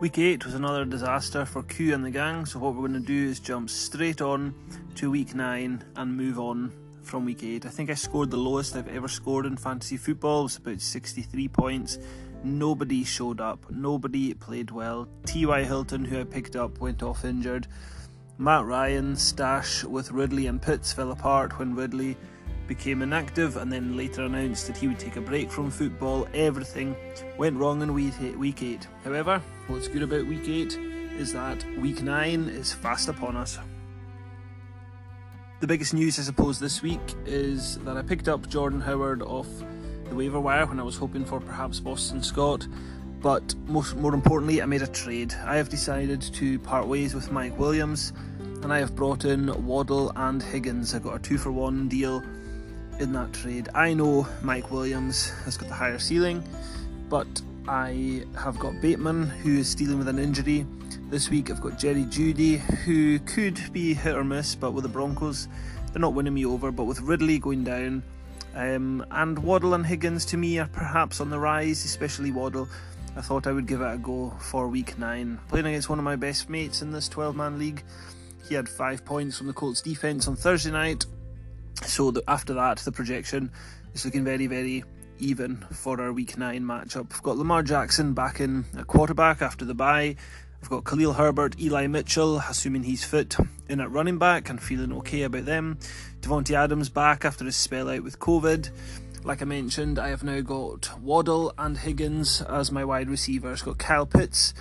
Week 8 was another disaster for Q and the gang, so what we're going to do is jump straight on to week 9 and move on from week 8. I think I scored the lowest I've ever scored in fantasy football, it was about 63 points. Nobody showed up, nobody played well. T.Y. Hilton, who I picked up, went off injured. Matt Ryan's stash with Ridley and Pitts fell apart when Ridley became inactive and then later announced that he would take a break from football. Everything went wrong in week 8. However, what's good about week 8 is that week 9 is fast upon us. The biggest news, I suppose, this week is that I picked up Jordan Howard off the waiver wire when I was hoping for perhaps Boston Scott. But most, more importantly, I made a trade. I have decided to part ways with Mike Williams and I have brought in Waddle and Higgins. I got a two for one deal in that trade. I know Mike Williams has got the higher ceiling, but I have got Bateman who is dealing with an injury. This week I've got Jerry Jeudy who could be hit or miss, but with the Broncos, they're not winning me over. But with Ridley going down, um, and Waddle and Higgins to me are perhaps on the rise, especially Waddle. I thought I would give it a go for week 9. Playing against one of my best mates in this 12 man league. He had 5 points from the Colts defence on Thursday night, so the, after that, the projection is looking very, very even for our Week 9 matchup. We've got Lamar Jackson back in at quarterback after the bye. I've got Khalil Herbert, Eli Mitchell, assuming he's fit, in at running back and feeling okay about them. Davante Adams back after his spell out with COVID. Like I mentioned, I have now got Waddle and Higgins as my wide receivers. Got Kyle Pitts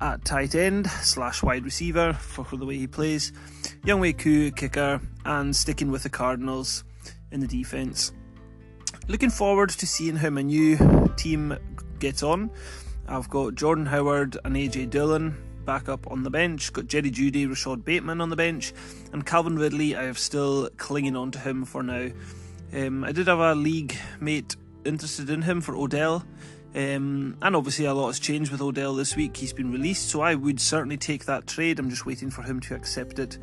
at tight end slash wide receiver for, the way he plays. Younghoe Koo kicker and sticking with the Cardinals in the defense. Looking forward to seeing how my new team gets on. I've got Jordan Howard and AJ Dillon back up on the bench. Got Jerry Jeudy, Rashod Bateman on the bench, and Calvin Ridley. I have still clinging on to him for now. Um, I did have a league mate interested in him for Odell. Um, and obviously, a lot has changed with Odell this week. He's been released, so I would certainly take that trade. I'm just waiting for him to accept it.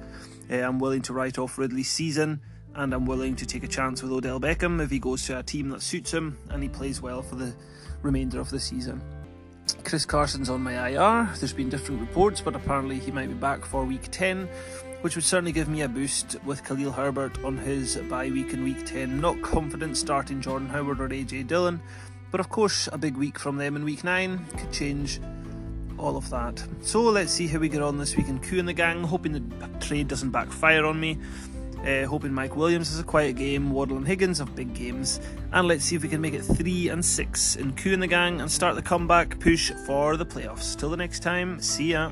Uh, I'm willing to write off Ridley's season, and I'm willing to take a chance with Odell Beckham if he goes to a team that suits him and he plays well for the remainder of the season. Chris Carson's on my IR. There's been different reports, but apparently he might be back for week 10, which would certainly give me a boost with Khalil Herbert on his bye week in week 10. Not confident starting Jordan Howard or AJ Dillon, but of course, a big week from them in week 9 could change all of that. So let's see how we get on this week in Q and the gang. Hoping the trade doesn't backfire on me. Uh, hoping Mike Williams has a quiet game, Waddle and Higgins have big games, and let's see if we can make it three and six in Q and the gang and start the comeback push for the playoffs. Till the next time, see ya.